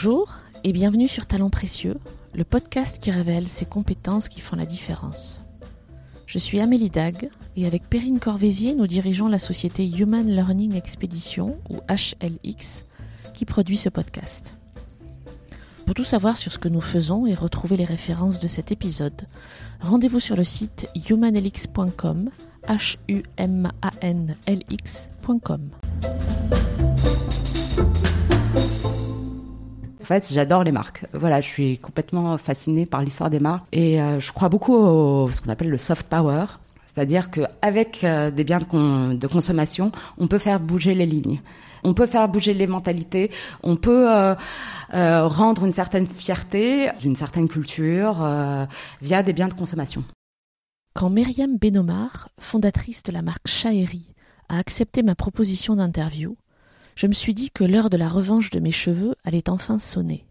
Bonjour et bienvenue sur Talents Précieux, le podcast qui révèle ces compétences qui font la différence. Je suis Amélie Dag et avec Perrine Corvézier, nous dirigeons la société Human Learning Expedition ou HLX qui produit ce podcast. Pour tout savoir sur ce que nous faisons et retrouver les références de cet épisode, rendez-vous sur le site humanlx.com, h u m a n l fait, j'adore les marques. Voilà, je suis complètement fascinée par l'histoire des marques et euh, je crois beaucoup au ce qu'on appelle le soft power, c'est-à-dire qu'avec euh, des biens de, con- de consommation, on peut faire bouger les lignes. On peut faire bouger les mentalités, on peut euh, rendre une certaine fierté d'une certaine culture via des biens de consommation. Quand Myriam Benomar, fondatrice de la marque Chaheri, a accepté ma proposition d'interview, je me suis dit que l'heure de la revanche de mes cheveux allait enfin sonner.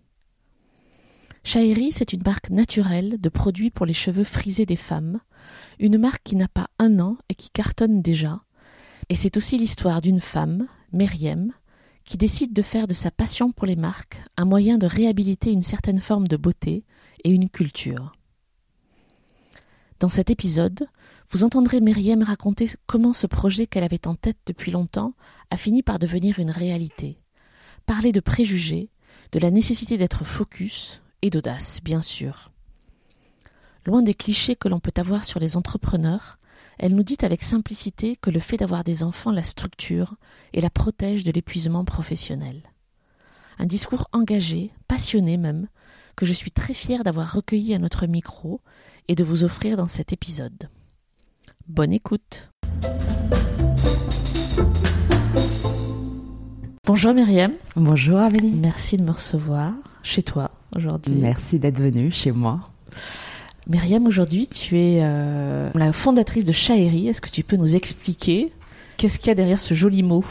Chaheri, c'est une marque naturelle de produits pour les cheveux frisés des femmes, une marque qui n'a pas un an et qui cartonne déjà, et c'est aussi l'histoire d'une femme, Myriam, qui décide de faire de sa passion pour les marques un moyen de réhabiliter une certaine forme de beauté et une culture. Dans cet épisode, vous entendrez Myriam raconter comment ce projet qu'elle avait en tête depuis longtemps a fini par devenir une réalité. Parler de préjugés, de la nécessité d'être focus et d'audace, bien sûr. Loin des clichés que l'on peut avoir sur les entrepreneurs, elle nous dit avec simplicité que le fait d'avoir des enfants la structure et la protège de l'épuisement professionnel. Un discours engagé, passionné même, que je suis très fière d'avoir recueilli à notre micro et de vous offrir dans cet épisode. Bonne écoute. Bonjour Myriam, Bonjour Amélie. merci de me recevoir chez toi aujourd'hui. Merci d'être venue chez moi. Myriam, aujourd'hui tu es euh, la fondatrice de Chaheri. Est-ce que tu peux nous expliquer qu'est-ce qu'il y a derrière ce joli mot?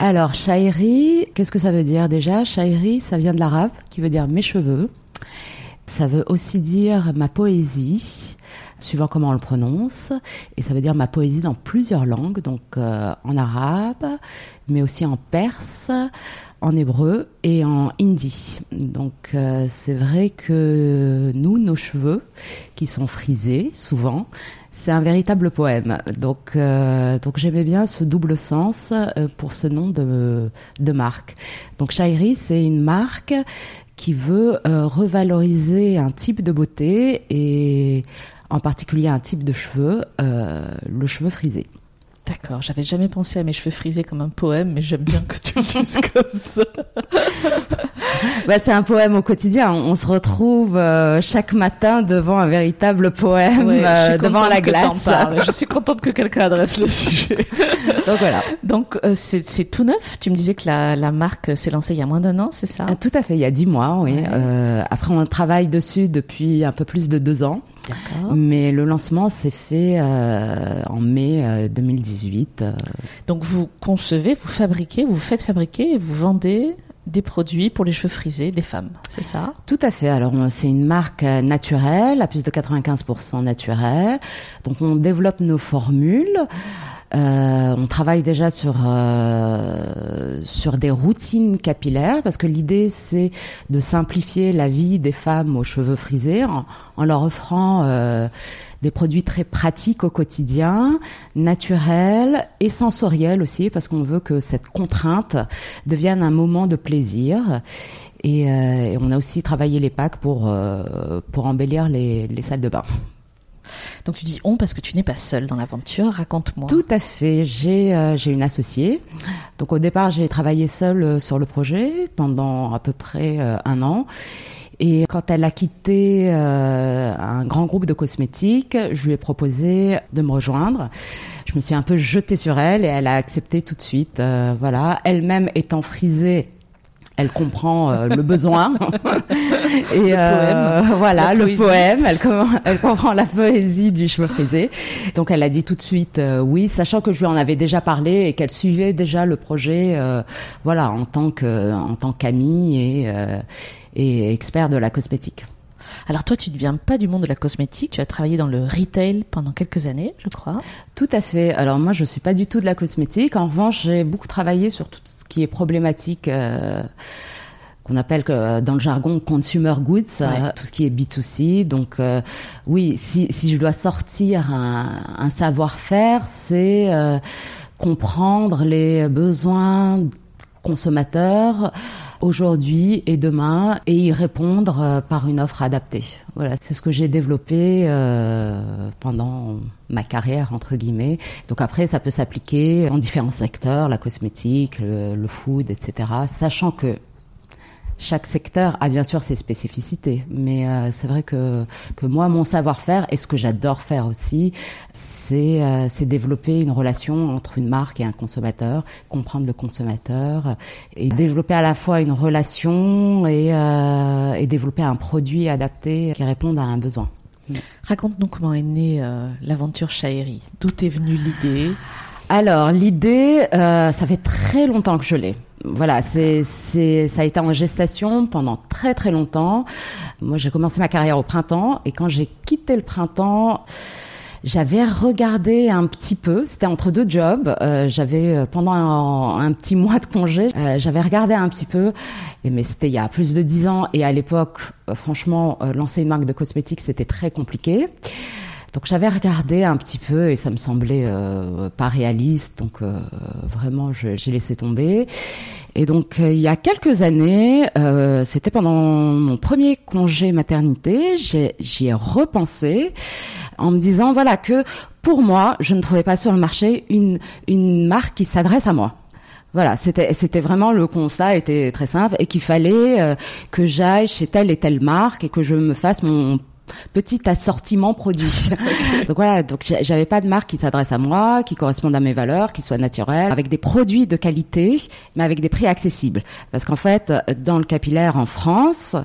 Alors, Shairi, qu'est-ce que ça veut dire déjà? Shairi, ça vient de l'arabe, qui veut dire mes cheveux. Ça veut aussi dire ma poésie, suivant comment on le prononce. Et ça veut dire ma poésie dans plusieurs langues, donc euh, en arabe, mais aussi en perse, en hébreu et en hindi. Donc euh, c'est vrai que nous, nos cheveux, qui sont frisés souvent, c'est un véritable poème. Donc, euh, donc j'aimais bien ce double sens euh, pour ce nom de, de marque. Donc Shairi, c'est une marque qui veut euh, revaloriser un type de beauté et en particulier un type de cheveux, euh, le cheveu frisé. D'accord, j'avais jamais pensé à mes cheveux frisés comme un poème, mais j'aime bien que tu le dises comme ça. Bah, c'est un poème au quotidien. On se retrouve euh, chaque matin devant un véritable poème, Ouais, euh, devant la glace. Je suis contente que quelqu'un adresse le sujet. Donc voilà. Donc euh, c'est tout neuf. Tu me disais que la, la marque s'est lancée il y a moins d'un an, c'est ça? Ah, Tout à fait, il y a dix mois, oui. Ouais. Après, on travaille dessus depuis un peu plus de deux ans. Mais le lancement s'est fait euh, en mai euh, 2018. euh. Donc vous concevez, vous fabriquez, vous faites fabriquer et vous vendez des produits pour les cheveux frisés des femmes, c'est ça? Tout à fait. Alors, on- c'est une marque euh, naturelle, à plus de 95% naturelle. Donc, on développe nos formules. Euh, on travaille déjà sur euh, sur des routines capillaires parce que l'idée c'est de simplifier la vie des femmes aux cheveux frisés en, leur offrant euh, des produits très pratiques au quotidien, naturels et sensoriels aussi parce qu'on veut que cette contrainte devienne un moment de plaisir. Et, euh, et on a aussi travaillé les packs pour euh, pour embellir les, les salles de bain. Donc tu dis on parce que tu n'es pas seule dans l'aventure, raconte-moi. Tout à fait. J'ai euh, j'ai une associée. Donc au départ, j'ai travaillé seule euh, sur le projet pendant à peu près euh, un an. Et quand elle a quitté un grand groupe de cosmétiques, je lui ai proposé de me rejoindre. Je me suis un peu jetée sur elle et elle a accepté tout de suite. Voilà, elle-même étant frisée. Elle comprend euh, le besoin et euh, poème. voilà le poème. Elle, elle comprend la poésie du cheveu frisé. Donc elle a dit tout de suite euh, oui, sachant que je lui en avais déjà parlé et qu'elle suivait déjà le projet, euh, voilà, en tant que en tant qu'amie et euh, et expert de la cosmétique. Alors toi tu ne viens pas du monde de la cosmétique, tu as travaillé dans le retail pendant quelques années, je crois. Tout à fait. Alors moi, je suis pas du tout de la cosmétique. En revanche, j'ai beaucoup travaillé sur tout ce qui est problématique euh, qu'on appelle que, dans le jargon consumer goods, tout ce qui est B2C. Donc oui, si, si je dois sortir un, un savoir-faire, c'est comprendre les besoins consommateurs aujourd'hui et demain et y répondre euh, par une offre adaptée. Voilà, c'est ce que j'ai développé euh, pendant ma carrière entre guillemets. Donc après, ça peut s'appliquer en différents secteurs, la cosmétique, le, le food, etc. Sachant que chaque secteur a bien sûr ses spécificités, mais euh, c'est vrai que, que moi, mon savoir-faire et ce que j'adore faire aussi, c'est euh, développer une relation entre une marque et un consommateur, comprendre le consommateur et développer à la fois une relation et, euh, et développer un produit adapté qui réponde à un besoin. Raconte-nous comment est née euh, l'aventure Chaheri. D'où est venue l'idée? Alors l'idée, ça fait très longtemps que je l'ai voilà, c'est, c'est, ça a été en gestation pendant très très longtemps. Moi, j'ai commencé ma carrière au printemps et quand j'ai quitté le printemps, j'avais regardé un petit peu. C'était entre deux jobs. Euh, j'avais euh, pendant un, petit mois de congé, euh, j'avais regardé un petit peu. Et mais c'était il y a plus de dix ans et à l'époque, franchement, lancer une marque de cosmétiques c'était très compliqué. Donc j'avais regardé un petit peu et ça me semblait euh, pas réaliste, donc euh, vraiment j'ai laissé tomber. Et donc euh, il y a quelques années, c'était pendant mon premier congé maternité, j'y ai, repensé en me disant voilà que pour moi, je ne trouvais pas sur le marché une une marque qui s'adresse à moi. Voilà, c'était c'était vraiment le constat était très simple et qu'il fallait que j'aille chez telle et telle marque et que je me fasse mon petit assortiment produit. donc voilà, donc j'avais pas de marque qui s'adresse à moi, qui corresponde à mes valeurs, qui soit naturelle, avec des produits de qualité, mais avec des prix accessibles. Parce qu'en fait, dans le capillaire en France,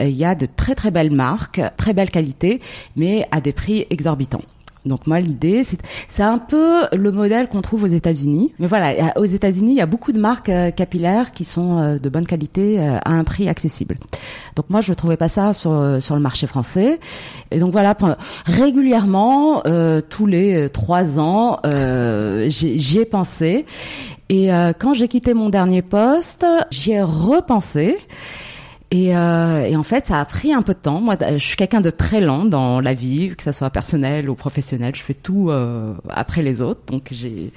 euh, il y a de très très belles marques, très belle qualité, mais à des prix exorbitants. Donc moi l'idée c'est un peu le modèle qu'on trouve aux États-Unis. Mais voilà, aux États-Unis, il y a beaucoup de marques euh, capillaires qui sont euh, de bonne qualité euh, à un prix accessible. Donc moi je ne trouvais pas ça sur sur le marché français. Et donc voilà, régulièrement tous les trois ans, j'y ai pensé. Et quand j'ai quitté mon dernier poste, j'y ai repensé. Et, euh, et, en fait, ça a pris un peu de temps. Moi, je suis quelqu'un de très lent dans la vie, que ça soit personnel ou professionnel. Je fais tout euh, après les autres. Donc, j'ai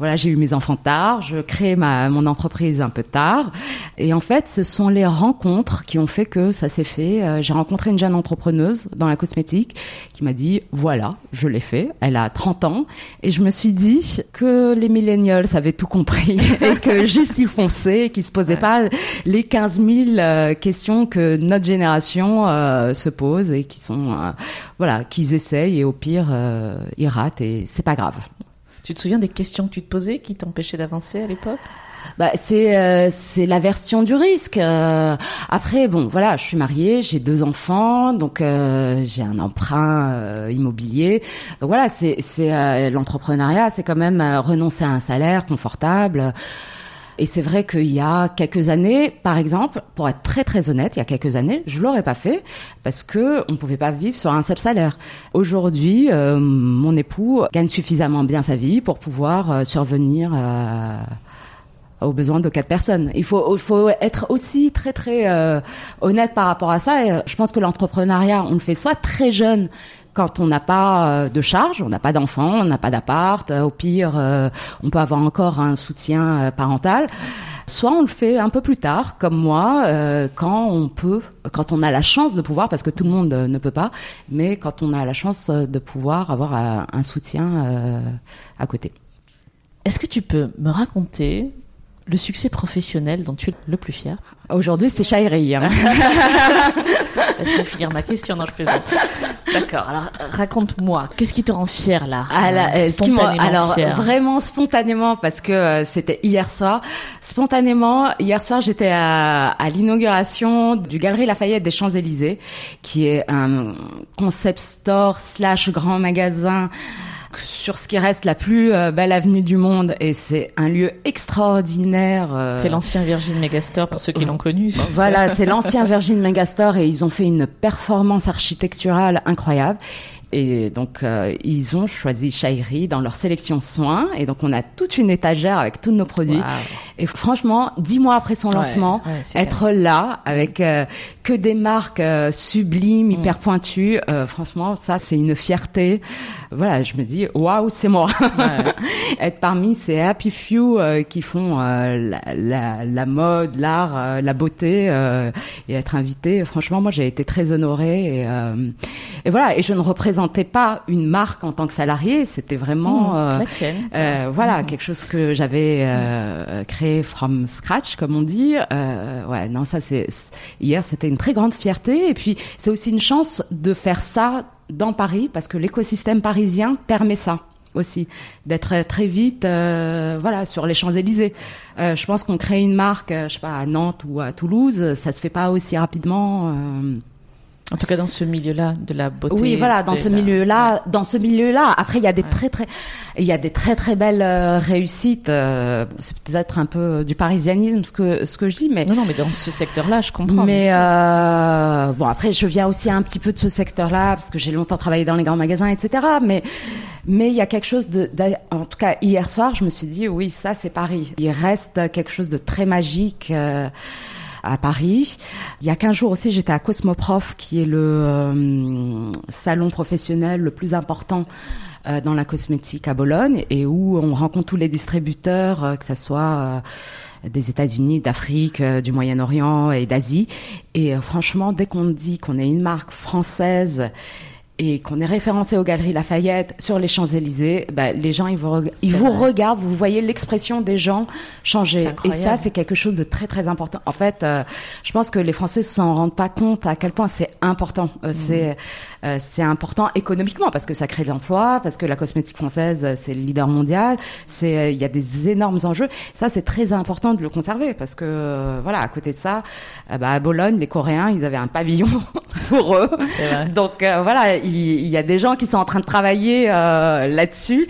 voilà, j'ai eu mes enfants tard, je crée ma mon entreprise un peu tard, et en fait, ce sont les rencontres qui ont fait que ça s'est fait. Euh, j'ai rencontré une jeune entrepreneuse dans la cosmétique qui m'a dit voilà, je l'ai fait. Elle a 30 ans, et je me suis dit que les millennials avaient tout compris et que juste ils fonçaient, qu'ils se posaient pas les 15 000 euh, questions que notre génération euh, se pose et qui sont voilà, qu'ils essayent et au pire ils ratent et c'est pas grave. Tu te souviens des questions que tu te posais qui t'empêchaient d'avancer à l'époque? Bah, c'est euh, c'est la version du risque. Euh, après, bon, voilà, je suis mariée, j'ai deux enfants, donc euh, j'ai un emprunt immobilier. Donc voilà, c'est c'est l'entrepreneuriat, c'est quand même renoncer à un salaire confortable. Et c'est vrai qu'il y a quelques années, par exemple, pour être très très honnête, il y a quelques années, je l'aurais pas fait parce que on pouvait pas vivre sur un seul salaire. Aujourd'hui, euh, mon époux gagne suffisamment bien sa vie pour pouvoir euh, survenir euh, aux besoins de quatre personnes. Il faut, faut être aussi très très honnête par rapport à ça. Je pense que l'entrepreneuriat, on le fait soit très jeune quand on n'a pas euh, de charge, on n'a pas d'enfants, on n'a pas d'appart, euh, au pire, euh, on peut avoir encore un soutien parental. Soit on le fait un peu plus tard, comme moi, quand on peut, quand on a la chance de pouvoir, parce que tout le monde ne peut pas, mais quand on a la chance de pouvoir avoir un soutien à côté. Est-ce que tu peux me raconter le succès professionnel dont tu es le plus fier? Aujourd'hui, c'est Shairi. Hein. Laisse-moi finir ma question, non, je plaisante. D'accord, alors raconte-moi, qu'est-ce qui te rend fier là? Ah, là euh, spontanément Alors vraiment spontanément, parce que euh, c'était hier soir. Spontanément, hier soir, j'étais à, à l'inauguration du Galerie Lafayette des Champs-Élysées, qui est un concept store slash grand magasin sur ce qui reste la plus euh, belle avenue du monde et c'est un lieu extraordinaire. Euh, c'est l'ancien Virgin Megastore pour ceux qui l'ont connu. Voilà, c'est l'ancien Virgin Megastore et ils ont fait une performance architecturale incroyable. Et donc, euh, ils ont choisi Shairi dans leur sélection soins. Et donc, on a toute une étagère avec tous nos produits. Et franchement, dix mois après son lancement, être là avec euh, que des marques euh, sublimes, mm. hyper pointues, franchement, ça c'est une fierté. Voilà, je me dis waouh, c'est moi. être parmi ces happy few qui font la, la, la, mode, l'art, la beauté et être invité. Franchement, moi j'ai été très honorée et, et, voilà. Et je ne représentais pas une marque en tant que salarié, c'était vraiment mm, voilà mm. quelque chose que j'avais créé from scratch, comme on dit. ouais, non, ça c'est hier, c'était une très grande fierté. Et puis, c'est aussi une chance de faire ça dans Paris parce que l'écosystème parisien permet ça aussi d'être très vite euh, voilà sur les Champs-Élysées. Euh, je pense qu'on crée une marque je sais pas à Nantes ou à Toulouse, ça se fait pas aussi rapidement euh, en tout cas, dans ce milieu-là de la beauté. Oui, voilà, dans ce milieu-là, dans ce milieu-là. Après, il y a des très très, il y a des très très belles euh, réussites. Euh, c'est peut-être un peu du parisianisme ce que ce que je dis, mais non, non, mais dans ce secteur-là, je comprends. Mais euh, bon, après, je viens aussi un petit peu de ce secteur-là parce que j'ai longtemps travaillé dans les grands magasins, etc. Mais mais il y a quelque chose de, en tout cas, hier soir, je me suis dit, oui, ça, c'est Paris. Il reste quelque chose de très magique. À Paris. Il y a 15 jours aussi, j'étais à Cosmoprof, qui est le euh, salon professionnel le plus important euh, dans la cosmétique à Bologne et où on rencontre tous les distributeurs, euh, que ce soit des États-Unis, d'Afrique, du Moyen-Orient et d'Asie. Et franchement, dès qu'on dit qu'on est une marque française et qu'on est référencé aux Galeries Lafayette sur les Champs-Élysées, bah, les gens ils vous, ils vous regardent, vous voyez l'expression des gens changer. Et ça, c'est quelque chose de très très important. En fait, euh, je pense que les Français s'en rendent pas compte à quel point c'est important. Euh, mm. C'est euh, c'est important économiquement parce que ça crée de l'emploi, parce que la cosmétique française c'est le leader mondial. C'est il y a des énormes enjeux. Ça, c'est très important de le conserver parce que voilà, à côté de ça, bah, à Bologne, les Coréens, ils avaient un pavillon pour eux. Donc voilà il, y a des gens qui sont en train de travailler euh, là-dessus.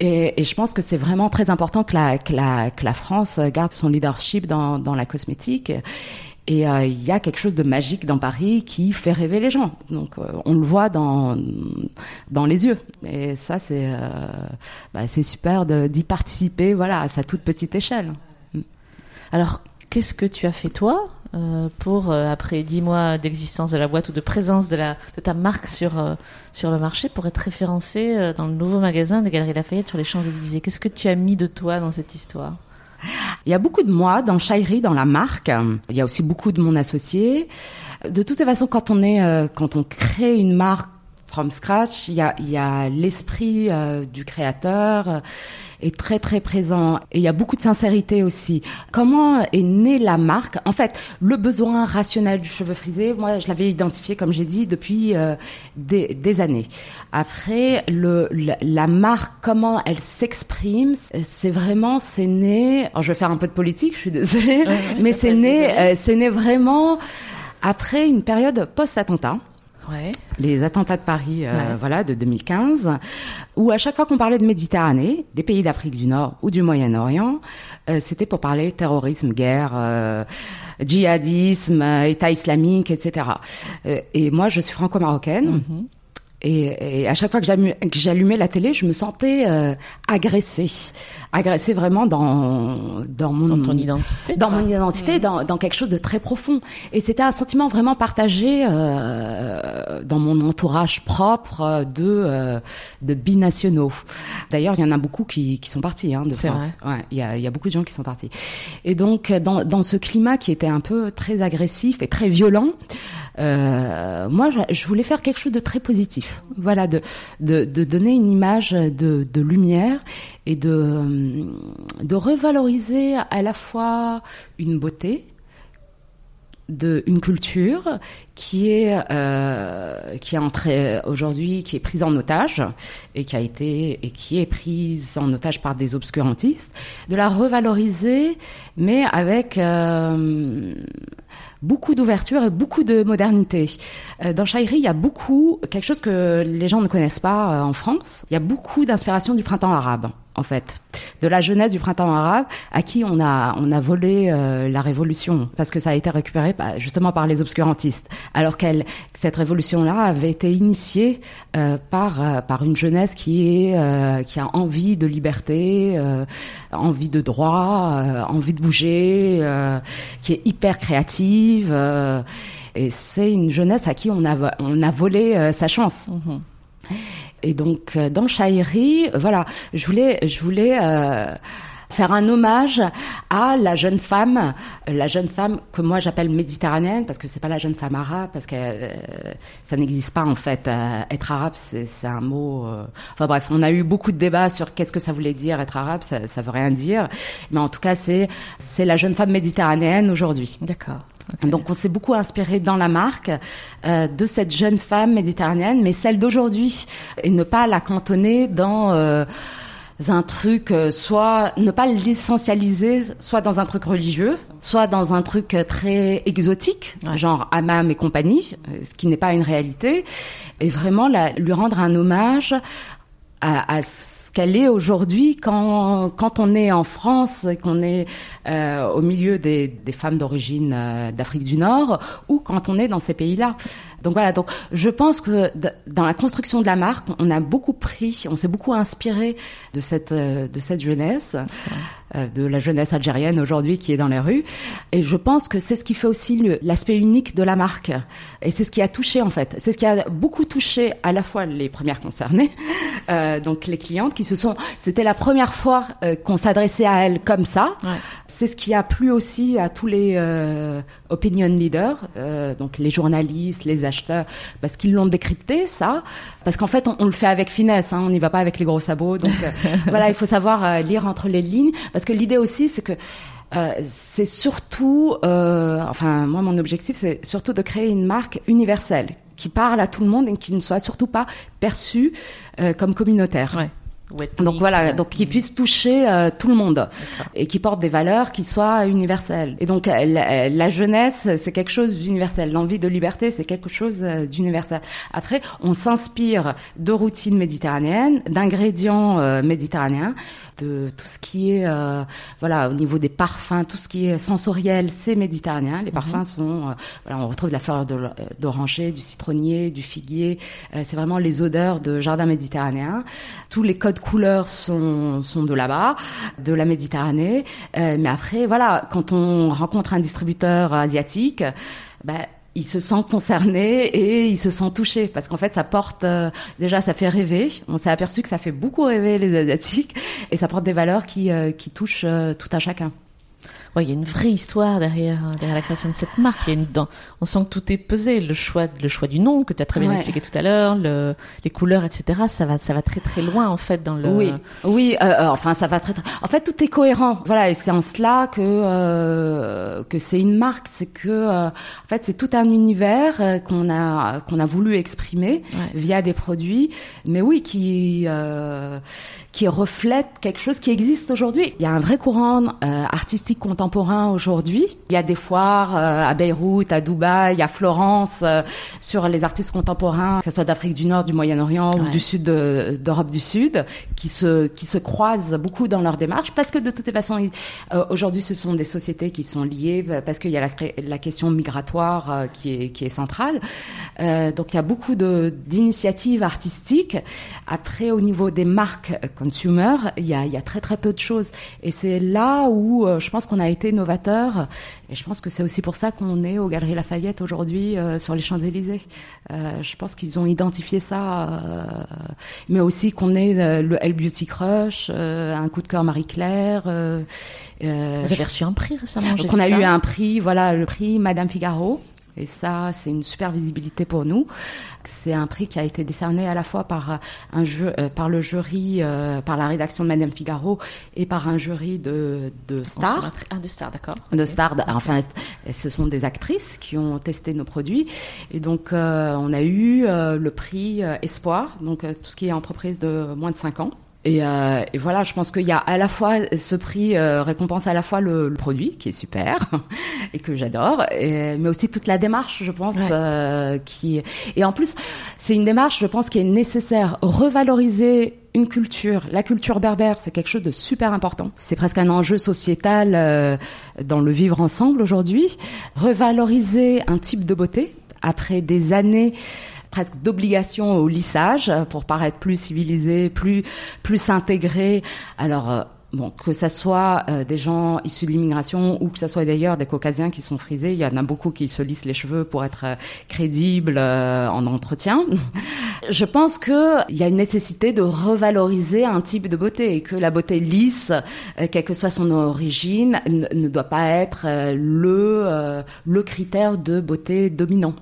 Et, et, je pense que c'est vraiment très important que la, que la, que la France garde son leadership dans, dans la cosmétique. Et euh, il y a quelque chose de magique dans Paris qui fait rêver les gens. Donc euh, on le voit dans dans les yeux. Et ça c'est euh, bah, super d'y participer. Voilà à sa toute petite échelle. Alors qu'est-ce que tu as fait toi euh, pour, après dix mois d'existence de la boîte ou de présence de, ta marque sur, sur le marché, pour être référencé dans le nouveau magasin des Galeries Lafayette sur les Champs-Élysées? Qu'est-ce que tu as mis de toi dans cette histoire? Il y a beaucoup de moi dans Shairi, dans la marque. Il y a aussi beaucoup de mon associé. De toute façon, quand on est, quand on crée une marque from scratch, il y a, il y a l'esprit du créateur est très très présent et il y a beaucoup de sincérité aussi. Comment est née la marque? En fait, le besoin rationnel du cheveu frisé, moi je l'avais identifié comme j'ai dit depuis euh, des, des, années. Après, le, la, marque, comment elle s'exprime, c'est vraiment, c'est né. Alors, je vais faire un peu de politique, je suis désolée, mais c'est né, euh, c'est né vraiment après une période post-attentat les attentats de Paris, euh, voilà, de 2015, où à chaque fois qu'on parlait de Méditerranée, des pays d'Afrique du Nord ou du Moyen-Orient, euh, c'était pour parler terrorisme, guerre, euh, djihadisme, État islamique, etc. et moi, je suis franco-marocaine. Mhm. Et, et, à chaque fois que j'allumais la télé, je me sentais euh, agressée, agressée vraiment dans dans mon dans ton identité, dans mon identité, mmh. dans, dans quelque chose de très profond. Et c'était un sentiment vraiment partagé euh, dans mon entourage propre de euh, de binationaux. D'ailleurs, il y en a beaucoup qui, qui sont partis hein, de France. Ouais, il y a il y a beaucoup de gens qui sont partis. Et donc dans dans ce climat qui était un peu très agressif et très violent. Euh, moi, je voulais faire quelque chose de très positif. Voilà, de, de, de donner une image de, de lumière et de, de revaloriser à la fois une beauté, de une culture qui est euh, qui est entrée aujourd'hui qui est prise en otage et qui a été et qui est prise en otage par des obscurantistes de la revaloriser mais avec euh, beaucoup d'ouverture et beaucoup de modernité. Euh, dans Shairi, il y a beaucoup, quelque chose que les gens ne connaissent pas euh, en France, il y a beaucoup d'inspiration du printemps arabe en fait, de la jeunesse du printemps arabe à qui on a on a volé euh, la révolution parce que ça a été récupéré justement par les obscurantistes, alors qu'elle cette révolution-là avait été initiée euh, par euh, par une jeunesse qui est qui a envie de liberté, envie de droit, envie de bouger, qui est hyper créative. et c'est une jeunesse à qui on a on a volé sa chance. Mm-hmm. Et donc euh, dans Shairi, voilà, je voulais, je voulais euh, faire un hommage à la jeune femme, la jeune femme que moi j'appelle méditerranéenne parce que c'est pas la jeune femme arabe parce que euh, ça n'existe pas en fait. être arabe c'est un mot. enfin bref, on a eu beaucoup de débats sur qu'est-ce que ça voulait dire être arabe. Ça, ça veut rien dire, mais en tout cas c'est c'est la jeune femme méditerranéenne aujourd'hui. D'accord. Donc on s'est beaucoup inspiré dans la marque euh, de cette jeune femme méditerranéenne, mais celle d'aujourd'hui, et ne pas la cantonner dans euh, un truc, euh, soit ne pas l'essentialiser, soit dans un truc religieux, soit dans un truc très exotique, genre Amam et compagnie, ce qui n'est pas une réalité, et vraiment la, lui rendre un hommage à, à qu'elle est aujourd'hui quand, quand on est en France, qu'on est euh, au milieu des, des femmes d'origine euh, d'Afrique du Nord, ou quand on est dans ces pays-là. Donc voilà, donc je pense que dans la construction de la marque, on a beaucoup pris, on s'est beaucoup inspiré de cette euh, de cette jeunesse, euh, de la jeunesse algérienne aujourd'hui qui est dans les rues. Et je pense que c'est ce qui fait aussi l'aspect unique de la marque. Et c'est ce qui a touché en fait, c'est ce qui a beaucoup touché à la fois les premières concernées, euh, donc les clientes qui se sont, c'était la première fois qu'on s'adressait à elles comme ça. Ouais. C'est ce qui a plu aussi à tous les euh, opinion leaders, euh, donc les journalistes, les parce qu'ils l'ont décrypté ça, parce qu'en fait on, on, le fait avec finesse, hein, on n'y va pas avec les gros sabots, donc euh, voilà, il faut savoir euh, lire entre les lignes, parce que l'idée aussi c'est que euh, c'est surtout, enfin moi mon objectif c'est surtout de créer une marque universelle qui parle à tout le monde et qui ne soit surtout pas perçue comme communautaire. Ouais donc voilà, donc qui puisse toucher euh, tout le monde et qui porte des valeurs qui soient universelles. Et donc la, la jeunesse, c'est quelque chose d'universel. L'envie de liberté, c'est quelque chose euh, d'universel. Après, on s'inspire de routines méditerranéennes, d'ingrédients euh, méditerranéens, de tout ce qui est euh, voilà au niveau des parfums, tout ce qui est sensoriel, c'est méditerranéen. Les mhm. parfums sont voilà, on retrouve de la fleur d'oranger, du citronnier, du figuier. c'est vraiment les odeurs de jardin méditerranéen. Tous les codes couleurs sont, sont de là-bas, de la Méditerranée. Euh, mais après, voilà, quand on rencontre un distributeur asiatique, ben, il se sent concerné et il se sent touché. Parce qu'en fait ça porte euh, déjà ça fait rêver. On s'est aperçu que ça fait beaucoup rêver les asiatiques. Et ça porte des valeurs qui, euh, qui touchent tout un chacun ouais, il y a une vraie histoire derrière, derrière la création de cette marque. Il y a une, dans, on sent que tout est pesé. Le choix, le choix du nom que tu as très bien expliqué tout à l'heure, le, les couleurs, etc. Ça va, ça va très très loin en fait dans le. Oui, oui. Euh, euh, enfin, ça va très, très. En fait, tout est cohérent. Voilà, et c'est en cela que euh, que c'est une marque. C'est que euh, en fait, c'est tout un univers euh, qu'on a qu'on a voulu exprimer via des produits, mais oui, qui qui reflète quelque chose qui existe aujourd'hui. Il y a un vrai courant euh, artistique contemporain aujourd'hui. Il y a des foires euh, à Beyrouth, à Dubaï, à Florence euh, sur les artistes contemporains, que ce soit d'Afrique du Nord, du Moyen-Orient ou du sud d'Europe du Sud, qui se qui se croisent beaucoup dans leur démarche parce que de toute façon aujourd'hui ce sont des sociétés qui sont liées parce qu'il y a la, la, question migratoire qui est qui est centrale. donc il y a beaucoup de d'initiatives artistiques. Après au niveau des marques consumer, il y a, il y a très très peu de choses. Et c'est là où euh, je pense qu'on a été novateur. Et je pense que c'est aussi pour ça qu'on est aux Galeries Lafayette aujourd'hui euh, sur les Champs-Élysées. Euh, je pense qu'ils ont identifié ça, mais aussi qu'on est le L Beauty Crush, un coup de cœur Marie-Claire. Vous avez reçu un prix récemment Donc on a eu un prix, voilà, le prix Madame Figaro. Et ça, c'est une super visibilité pour nous. C'est un prix qui a été décerné à la fois par un jeu, euh, par le jury, euh, par la rédaction de Madame Figaro et par un jury de, de stars. Ah, de stars, d'accord. De stars. Enfin, ce sont des actrices qui ont testé nos produits. Et donc, euh, on a eu le prix Espoir, donc tout ce qui est entreprise de moins de 5 ans. Et, euh, et, voilà, je pense qu'il y a à la fois ce prix euh, récompense à la fois le, le, produit qui est super et que j'adore, mais aussi toute la démarche, je pense, ouais. euh, qui et en plus c'est une démarche, je pense, qui est nécessaire. Revaloriser une culture, la culture berbère, c'est quelque chose de super important. C'est presque un enjeu sociétal euh, dans le vivre ensemble aujourd'hui. Revaloriser un type de beauté après des années presque d'obligation au lissage pour paraître plus civilisé, plus plus intégré. Alors euh, bon, que ça soit euh, des gens issus de l'immigration ou que ça soit d'ailleurs des caucasiens qui sont frisés, il y en a beaucoup qui se lissent les cheveux pour être euh, crédibles euh, en entretien. Je pense que il y a une nécessité de revaloriser un type de beauté et que la beauté lisse, euh, quelle que soit son origine, ne doit pas être le le critère de beauté dominant.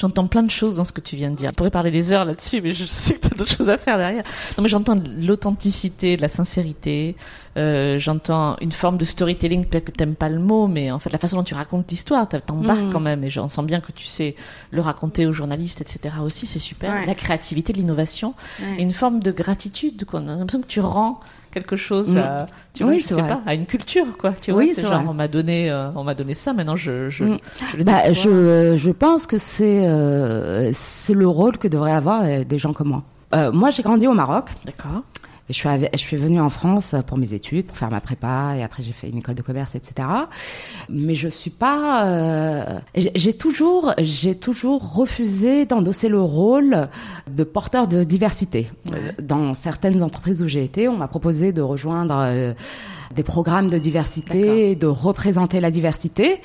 J'entends plein de choses dans ce que tu viens de dire. On pourrait parler des heures là-dessus, mais je sais que tu as d'autres choses à faire derrière. Non, mais j'entends l'authenticité, de la sincérité. Euh, j'entends une forme de storytelling. Peut-être que t'aimes pas le mot, mais en fait, la façon dont tu racontes l'histoire, t'embarques mmh. quand même. Et j'en sens bien que tu sais le raconter aux journalistes, etc. aussi, c'est super. Ouais. La créativité, l'innovation. Ouais. Et une forme de gratitude. Quoi. On a l'impression que tu rends quelque chose à, tu vois, oui, je sais vrai. pas, à une culture, quoi. Tu vois, Oui, c'est genre, vrai. on m'a donné, euh, on m'a donné ça, maintenant je, je, Mm. je Bah, je, je pense que c'est euh, c'est le rôle que devraient avoir euh, des gens comme moi. Euh, moi, j'ai grandi au Maroc. D'accord. Et je suis, ave- je suis venue en France pour mes études, pour faire ma prépa, et après j'ai fait une école de commerce, etc. Mais je suis pas. euh, j'ai j'ai toujours, j'ai toujours refusé d'endosser le rôle de porteur de diversité. Euh, Dans certaines entreprises où j'ai été, on m'a proposé de rejoindre euh, des programmes de diversité, de représenter la diversité.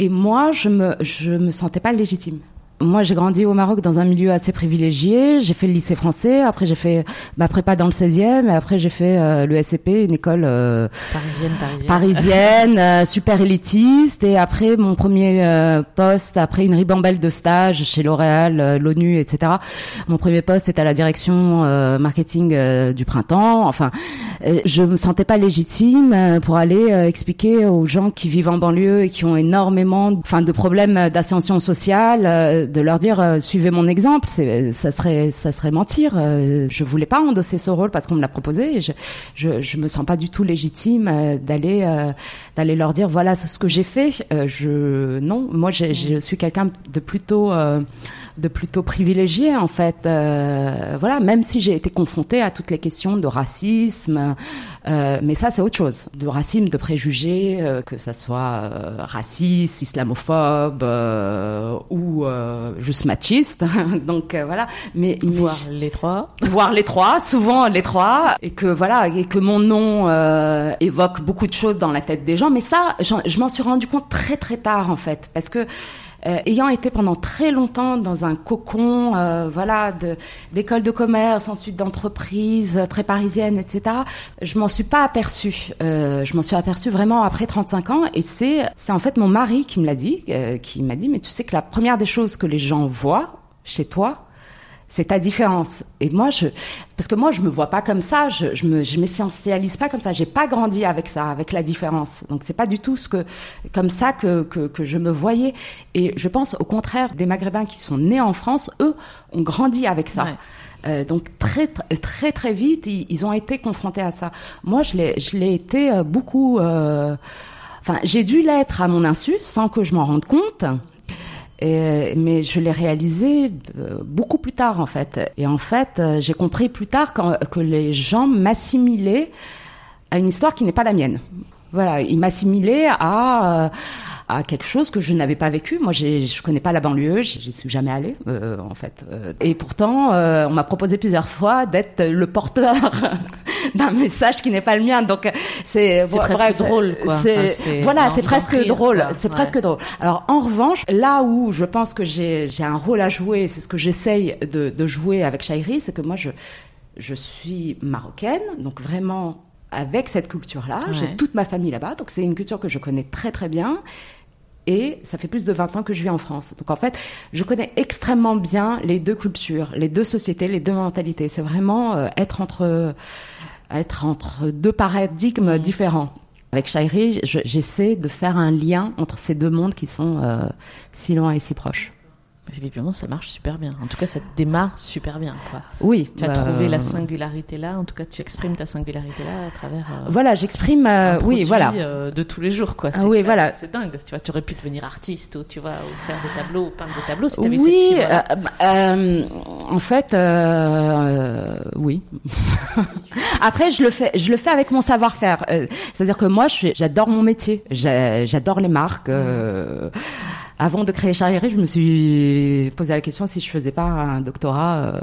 Et moi, je me, je me sentais pas légitime. Moi, j'ai grandi au Maroc dans un milieu assez privilégié. J'ai fait le lycée français. Après, j'ai fait ma prépa dans le 16e. Et après, j'ai fait euh, le SCP, une école euh, Parisienne, parisienne. parisienne, euh, super élitiste. Et après, mon premier euh, poste, après une ribambelle de stages chez L'Oréal, euh, l'ONU, etc. Mon premier poste, c'était à la direction euh, marketing euh, du printemps. Enfin, je me sentais pas légitime pour aller euh, expliquer aux gens qui vivent en banlieue et qui ont énormément, enfin, de problèmes d'ascension sociale, euh, de leur dire euh, suivez mon exemple. Ça serait, ça serait mentir. Euh, je voulais pas endosser ce rôle parce qu'on me l'a proposé. Je, je, me sens pas du tout légitime euh, d'aller, euh, d'aller leur dire voilà ce que j'ai fait. Je, non, moi, je suis quelqu'un de plutôt de plutôt privilégié en fait. Euh, voilà, même si j'ai été confrontée à toutes les questions de racisme, euh, mais ça c'est autre chose, de racisme, de préjugés, euh, que ça soit euh, raciste, islamophobe euh, ou euh, juste machiste. Donc voilà, mais, Voir les trois. voir les trois, souvent les trois, et que voilà, et que mon nom euh, évoque beaucoup de choses dans la tête des gens. Mais ça, je m'en suis rendu compte très très tard en fait, parce que euh, ayant été pendant très longtemps dans un cocon, euh, voilà, d'école de, commerce, ensuite d'entreprise euh, très parisienne, etc. Je m'en suis pas aperçue. Euh, je m'en suis aperçue vraiment après 35 ans, et c'est c'est en fait mon mari qui me l'a dit, euh, qui m'a dit, mais tu sais que la première des choses que les gens voient chez toi, c'est ta différence. Et moi, je, parce que moi, je me vois pas comme ça, je, je me, je m'essentialise pas comme ça. J'ai pas grandi avec ça, avec la différence. Donc c'est pas du tout ce que, comme ça que, que, que je me voyais. Et je pense au contraire des Maghrébins qui sont nés en France, eux, ont grandi avec ça. Ouais. Euh, donc très très très très vite, ils, ils ont été confrontés à ça. Moi, je l'ai je l'ai été euh, beaucoup. euh, Enfin, j'ai dû l'être à mon insu, sans que je m'en rende compte. Mais je l'ai réalisé euh, beaucoup plus tard en fait. Et en fait, euh, j'ai compris plus tard que les gens m'assimilaient à une histoire qui n'est pas la mienne. Voilà, ils m'assimilaient à euh, à quelque chose que je n'avais pas vécu. Moi, je connais pas la banlieue, j'y suis jamais allée en fait. Et pourtant, on m'a proposé plusieurs fois d'être le porteur d'un message qui n'est pas le mien. Donc c'est C'est presque drôle, quoi. c'est- Enfin, voilà, c'est presque rire, drôle. C'est Ouais. presque drôle. Alors en revanche, là où je pense que j'ai j'ai un rôle à jouer, c'est ce que j'essaye de, de jouer avec Shairi, c'est que moi je je suis marocaine, donc vraiment avec cette culture-là. Ouais. J'ai toute ma famille là-bas, donc c'est une culture que je connais très très bien. Et ça fait plus de 20 ans que je vis en France. Donc en fait, je connais extrêmement bien les deux cultures, les deux sociétés, les deux mentalités. C'est vraiment euh, être entre être entre deux paradigmes différents. Avec Shairi, je- j'essaie de faire un lien entre ces deux mondes qui sont euh, si loin et si proches. Évidemment, ça marche super bien. En tout cas, ça démarre super bien. Quoi. Oui. Tu as bah, trouvé la singularité là. En tout cas, tu exprimes ta singularité là à travers. Euh, voilà, j'exprime. Euh, oui, voilà. Euh, de tous les jours, quoi. Ah, oui, voilà. C'est dingue. Tu vois, tu aurais pu devenir artiste ou tu vois, ou faire des tableaux, ou peindre des tableaux. Si avais oui. Cette en fait, oui. Après, je le fais. Je le fais avec mon savoir-faire. C'est-à-dire que moi, j'adore mon métier. J'adore les marques. Avant de créer Charrieri, je me suis posé la question si je faisais pas un doctorat. Euh,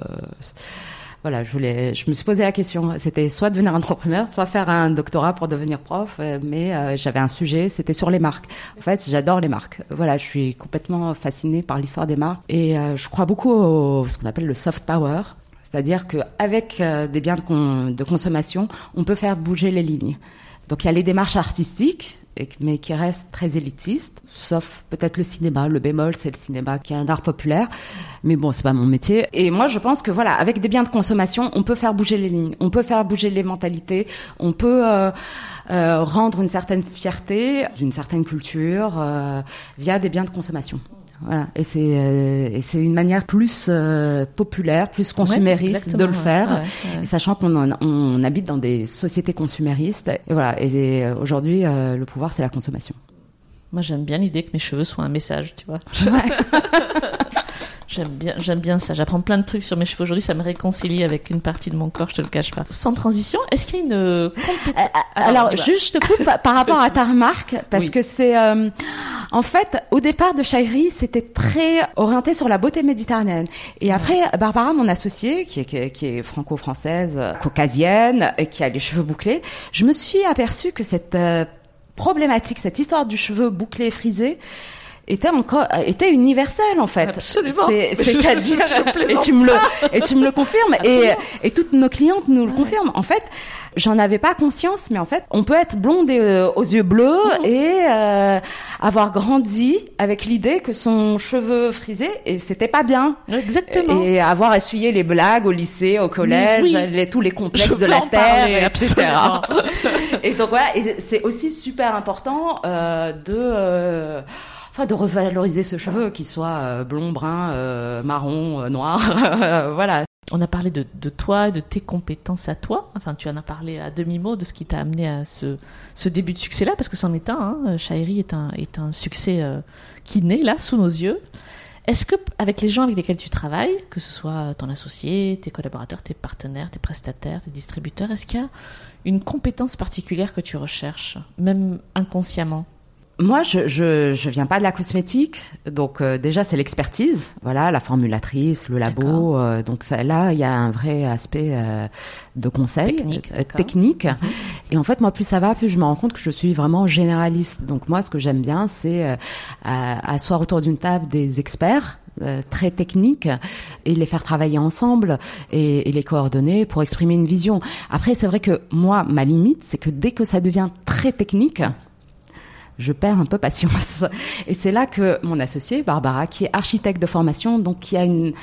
voilà, je voulais, je me suis posé la question. C'était soit devenir entrepreneur, soit faire un doctorat pour devenir prof. Euh, mais euh, j'avais un sujet, c'était sur les marques. En fait, j'adore les marques. Voilà, je suis complètement fascinée par l'histoire des marques et je crois beaucoup au ce qu'on appelle le soft power. C'est-à-dire qu'avec des biens de consommation, on peut faire bouger les lignes. Donc il y a les démarches artistiques, mais qui restent très élitistes, sauf peut-être le cinéma. Le bémol, c'est le cinéma qui est un art populaire, mais bon, c'est pas mon métier. Et moi, je pense que voilà, avec des biens de consommation, on peut faire bouger les lignes, on peut faire bouger les mentalités, on peut euh, euh, rendre une certaine fierté d'une certaine culture euh, via des biens de consommation. Voilà. Et c'est euh, et c'est une manière plus euh, populaire, plus consumériste de le faire, sachant qu'on on habite dans des sociétés consuméristes. Et voilà. Et, euh, aujourd'hui, le pouvoir, c'est la consommation. Moi, j'aime bien l'idée que mes cheveux soient un message, tu vois. J'aime bien, j'aime bien ça. J'apprends plein de trucs sur mes cheveux aujourd'hui. Ça me réconcilie avec une partie de mon corps, je te le cache pas. Sans transition, est-ce qu'il y a une euh, Alors, juste, je te coupe par rapport à ta remarque, parce que c'est, euh, en fait, au départ de Shairi, c'était très orienté sur la beauté méditerranéenne. Et après, Barbara, mon associée, qui est, qui est, franco-française, caucasienne, et qui a les cheveux bouclés, je me suis aperçue que cette euh, problématique, cette histoire du cheveu bouclé frisé, était encore était universel en fait. Absolument. C'est-à-dire et tu me le et tu me le confirmes et et toutes nos clientes nous le confirment. En fait, j'en avais pas conscience, mais en fait, on peut être blonde et, euh, aux yeux bleus mhm. et euh, avoir grandi avec l'idée que son cheveu frisé et c'était pas bien. Exactement. Et avoir essuyé les blagues au lycée, au collège, les, tous les complexes de la terre, etc. et donc voilà, c'est aussi super important euh, de euh, enfin de revaloriser ce cheveu, qu'il soit euh, blond, brun, euh, marron, euh, noir, voilà. On a parlé de, toi, de tes compétences à toi. Enfin, tu en as parlé à demi-mot de ce qui t'a amené à ce, début de succès-là, parce que c'en est un. Hein. est un, est un succès qui naît là, sous nos yeux. Est-ce que, avec les gens avec lesquels tu travailles, que ce soit ton associé, tes collaborateurs, tes partenaires, tes prestataires, tes distributeurs, est-ce qu'il y a une compétence particulière que tu recherches, même inconsciemment? Moi, je, je, je viens pas de la cosmétique, donc euh, déjà c'est l'expertise, voilà, la formulatrice, le labo, euh, donc ça, là il y a un vrai aspect euh, de conseil technique. technique. Mhm. Et en fait, moi, plus ça va, plus je me rends compte que je suis vraiment généraliste. Donc moi, ce que j'aime bien, c'est asseoir autour d'une table des experts très techniques et les faire travailler ensemble et, et, les coordonner pour exprimer une vision. Après, c'est vrai que moi, ma limite, c'est que dès que ça devient très technique, je perds un peu patience. Et c'est là que mon associé, Barbara, qui est architecte de formation, donc qui a une,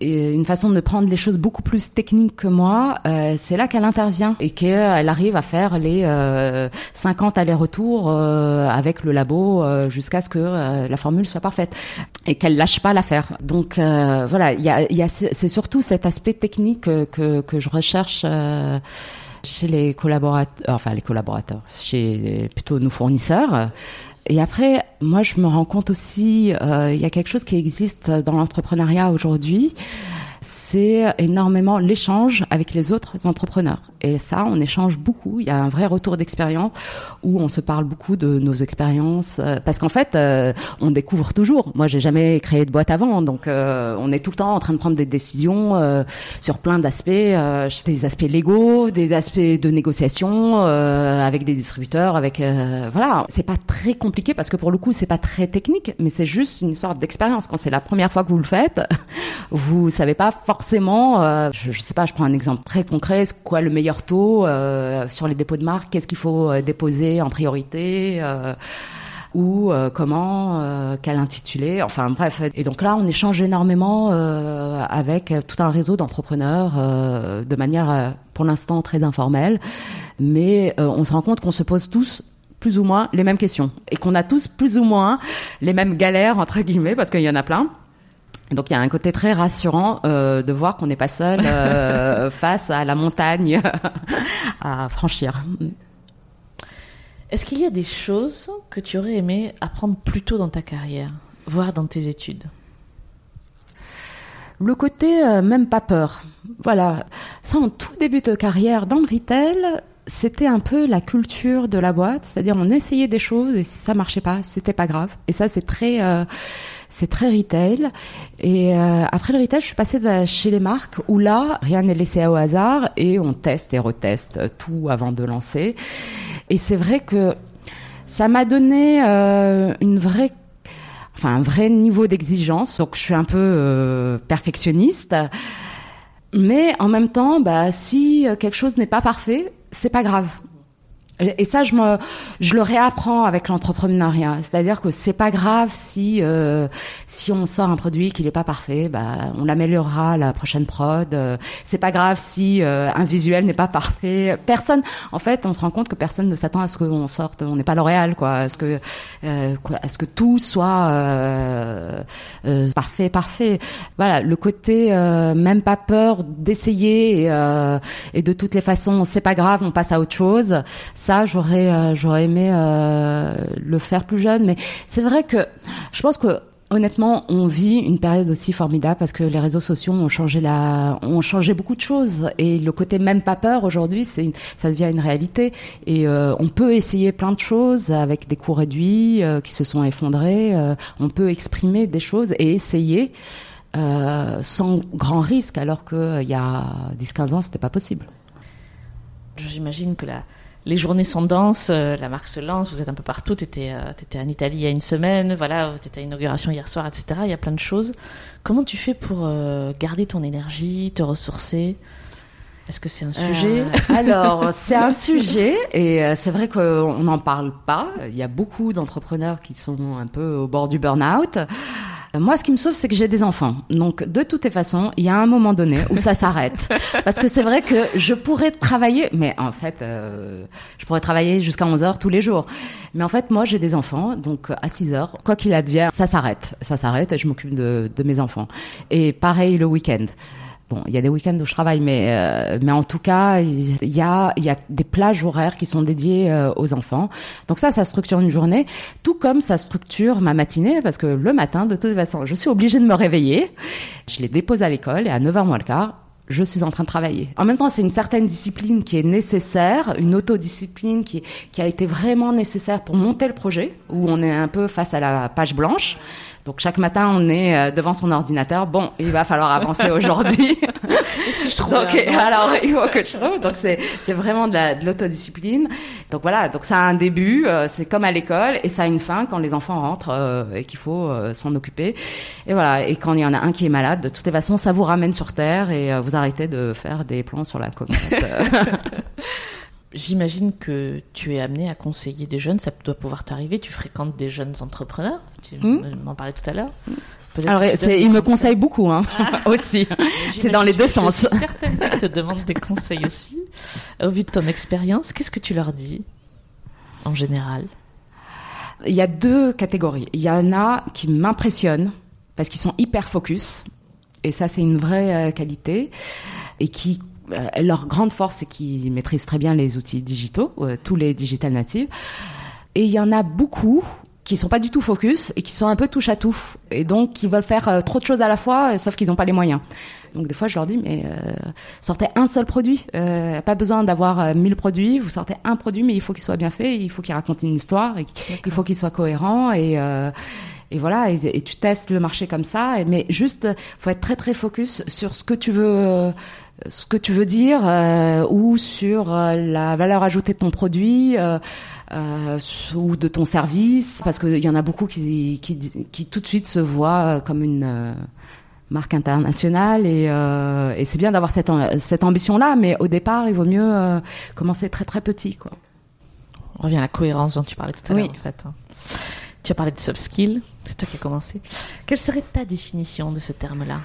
une façon de prendre les choses beaucoup plus techniques que moi, euh, c'est là qu'elle intervient et qu'elle arrive à faire les euh, 50 allers-retours euh, avec le labo euh, jusqu'à ce que euh, la formule soit parfaite et qu'elle lâche pas l'affaire. Donc voilà, il y a, y a c'est surtout cet aspect technique que, que je recherche chez les collaborateurs, enfin les collaborateurs, chez plutôt nos fournisseurs. Et après, moi, je me rends compte aussi, euh, il y a quelque chose qui existe dans l'entrepreneuriat aujourd'hui énormément l'échange avec les autres entrepreneurs. Et ça, on échange beaucoup. Il y a un vrai retour d'expérience où on se parle beaucoup de nos expériences. Euh, parce qu'en fait, euh, on découvre toujours. Moi, j'ai jamais créé de boîte avant, donc euh, on est tout le temps en train de prendre des décisions sur plein d'aspects, des aspects légaux, des aspects de négociation avec des distributeurs, avec voilà. C'est pas très compliqué parce que pour le coup, c'est pas très technique, mais c'est juste une histoire d'expérience. Quand c'est la première fois que vous le faites, vous savez pas forcément, euh, je, je, sais pas, je prends un exemple très concret, c'est quoi le meilleur taux euh, sur les dépôts de marque, qu'est-ce qu'il faut euh, déposer en priorité ou comment, quel intitulé, enfin bref. Et donc là, on échange énormément avec tout un réseau d'entrepreneurs de manière, pour l'instant, très informelle, mais on se rend compte qu'on se pose tous plus ou moins les mêmes questions et qu'on a tous plus ou moins les mêmes galères entre guillemets parce qu'il y en a plein Donc il y a un côté très rassurant euh, de voir qu'on n'est pas seul euh, face à la montagne à franchir. Est-ce qu'il y a des choses que tu aurais aimé apprendre plus tôt dans ta carrière, voire dans tes études? Le côté euh, même pas peur. Voilà, ça en tout début de carrière dans le retail, c'était un peu la culture de la boîte, c'est-à-dire on essayait des choses et si ça marchait pas, c'était pas grave. Et ça c'est très euh, c'est très retail. Et euh, après le retail, je suis passée chez les marques où là, rien n'est laissé au hasard et on teste et reteste tout avant de lancer. Et c'est vrai que ça m'a donné euh, une vraie enfin un vrai niveau d'exigence. Donc je suis un peu euh, perfectionniste. Mais en même temps, bah, si quelque chose n'est pas parfait, c'est pas grave. Et ça, je me, je le réapprends avec l'entrepreneuriat. C'est-à-dire que c'est pas grave si euh, si on sort un produit qui n'est pas parfait, bah on l'améliorera la prochaine prod. Euh, c'est pas grave si euh, un visuel n'est pas parfait. Personne, en fait, on se rend compte que personne ne s'attend à ce qu'on sorte. On n'est pas L'Oréal, quoi. À ce que euh, quoi, à ce que tout soit euh, parfait, parfait. Voilà, le côté même pas peur d'essayer et, et de toutes les façons, c'est pas grave, on passe à autre chose ça, j'aurais euh, j'aurais aimé euh, le faire plus jeune, mais c'est vrai que je pense que Honnêtement, on vit une période aussi formidable parce que les réseaux sociaux ont changé la, ont changé beaucoup de choses et le côté même pas peur aujourd'hui, c'est, ça devient une réalité et euh, on peut essayer plein de choses avec des coûts réduits qui se sont effondrés. on peut exprimer des choses et essayer sans grand risque, alors qu'il y a 10-15 ans, c'était pas possible. J'imagine que la, les journées sont denses, euh, la marque se lance, vous êtes un peu partout, tu étais, euh, en Italie il y a une semaine, voilà, tu étais à l'inauguration hier soir, etc. Il y a plein de choses. Comment tu fais pour euh, garder ton énergie, te ressourcer? Est-ce que c'est un sujet? Alors, c'est un sujet et c'est vrai qu'on n'en parle pas. Il y a beaucoup d'entrepreneurs qui sont un peu au bord du burn-out. Moi, ce qui me sauve, c'est que j'ai des enfants. Donc, de toutes les façons, il y a un moment donné où ça s'arrête. Parce que c'est vrai que je pourrais travailler, mais en fait, euh, je pourrais travailler jusqu'à 11 heures tous les jours. Mais en fait, moi, j'ai des enfants, donc à 6 heures, quoi qu'il advienne, ça s'arrête. Ça s'arrête et je m'occupe de, de mes enfants. Et pareil le week-end. Bon, il y a des week-ends où je travaille, mais euh, mais en tout cas, il y a il y a des plages horaires qui sont dédiées euh, aux enfants. Donc ça, ça structure une journée, tout comme ça structure ma matinée, parce que le matin, de toute façon, je suis obligée de me réveiller. Je les dépose à l'école et à 9h moins le quart, je suis en train de travailler. En même temps, c'est une certaine discipline qui est nécessaire, une autodiscipline qui, qui a été vraiment nécessaire pour monter le projet, où on est un peu face à la page blanche. Donc chaque matin, on est euh, devant son ordinateur. Bon, il va falloir avancer aujourd'hui. Et si je trouve Donc alors il faut que je trouve. Donc c'est c'est vraiment de l'autodiscipline. donc voilà. Donc ça a un début. Euh, c'est comme à l'école et ça a une fin quand les enfants rentrent euh, et qu'il faut s'en occuper. Et voilà. Et quand il y en a un qui est malade, de toutes les façons, ça vous ramène sur terre et vous arrêtez de faire des plans sur la comète. J'imagine que tu es amené à conseiller des jeunes, ça doit pouvoir t'arriver. Tu fréquentes des jeunes entrepreneurs, tu hmm. m'en parlais tout à l'heure. Alors, ils me conseillent beaucoup hein, aussi. C'est dans les deux sens. Je suis certaine qu'ils te demandent des conseils aussi. Au vu de ton expérience, qu'est-ce que tu leur dis en général? Il y a deux catégories. Il y en a qui m'impressionnent parce qu'ils sont hyper focus. Et ça, c'est une vraie euh, qualité. Et qui leur grande force, c'est qu'ils maîtrisent très bien les outils digitaux, euh, tous les digital natives. Et il y en a beaucoup qui sont pas du tout focus et qui sont un peu touche à tout et donc qui veulent faire euh, trop de choses à la fois sauf qu'ils n'ont pas les moyens. Donc des fois je leur dis mais sortez un seul produit, pas besoin d'avoir mille produits, vous sortez un produit mais il faut qu'il soit bien fait, il faut qu'il raconte une histoire, il faut qu'il soit cohérent et et voilà et, tu testes le marché comme ça mais juste faut être très très focus sur ce que tu veux ce que tu veux dire euh, ou sur euh, la valeur ajoutée de ton produit euh, euh ou de ton service parce qu'il y en a beaucoup qui, qui, qui, tout de suite se voient comme une marque internationale et, et c'est bien d'avoir cette, cette ambition là mais au départ il vaut mieux commencer très très petit quoi. On revient à la cohérence dont tu parlais tout à l'heure en fait. Tu as parlé de soft skills, c'est toi qui as commencé. Quelle serait ta définition de ce terme-là?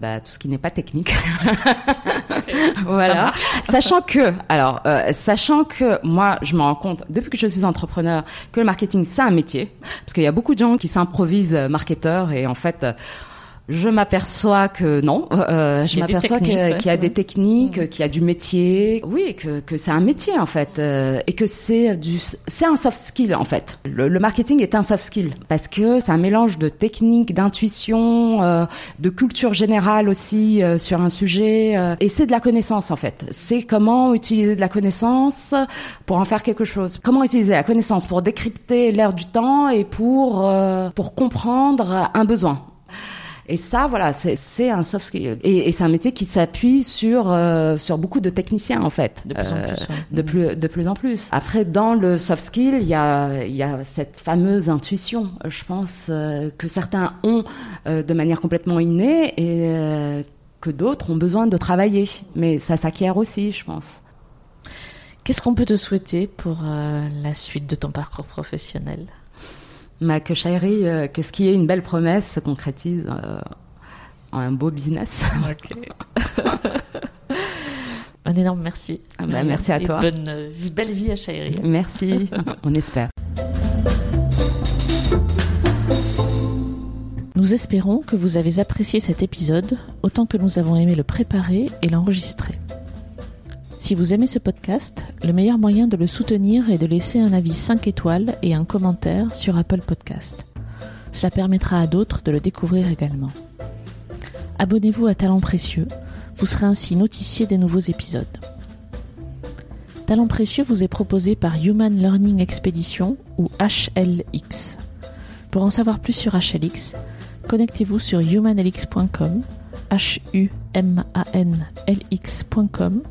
Bah, tout ce qui n'est pas technique. voilà. Sachant que, alors, euh, sachant que moi, je me rends compte depuis que je suis entrepreneur que le marketing c'est un métier, parce qu'il y a beaucoup de gens qui s'improvisent marketeurs et en fait Je m'aperçois que non. Euh, je m'aperçois qu'il y a des techniques, mm. qu'il y a du métier. Oui, que, que c'est un métier en fait, euh, et que c'est du, c'est un soft skill en fait. Le, le, marketing est un soft skill parce que c'est un mélange de techniques, d'intuition, euh, de culture générale aussi euh, sur un sujet, euh, et c'est de la connaissance en fait. C'est comment utiliser de la connaissance pour en faire quelque chose. Comment utiliser la connaissance pour décrypter l'air du temps et pour pour comprendre un besoin. Et ça, voilà, c'est un soft skill. Et, et c'est un métier qui s'appuie sur euh, sur beaucoup de techniciens en fait. De plus en euh, plus. De plus de plus en plus. Après, dans le soft skill, il y a il y a cette fameuse intuition, je pense, euh, que certains ont de manière complètement innée et que d'autres ont besoin de travailler. Mais ça s'acquiert aussi, je pense. Qu'est-ce qu'on peut te souhaiter pour la suite de ton parcours professionnel? Ma que euh, que ce qui est une belle promesse se concrétise euh, en un beau business. un énorme merci. Ah bah, merci à toi. Bonne, euh, belle vie à Chaïri. Merci, on espère. Nous espérons que vous avez apprécié cet épisode autant que nous avons aimé le préparer et l'enregistrer. Si vous aimez ce podcast, le meilleur moyen de le soutenir est de laisser un avis 5 étoiles et un commentaire sur Apple Podcast. Cela permettra à d'autres de le découvrir également. Abonnez-vous à Talent Précieux, vous serez ainsi notifié des nouveaux épisodes. Talent Précieux vous est proposé par Human Learning Expedition ou HLX. Pour en savoir plus sur HLX, connectez-vous sur humanlx.com, h l x.com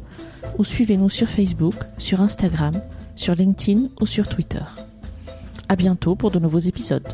ou suivez-nous sur Facebook, sur Instagram, sur LinkedIn ou sur Twitter. À bientôt pour de nouveaux épisodes.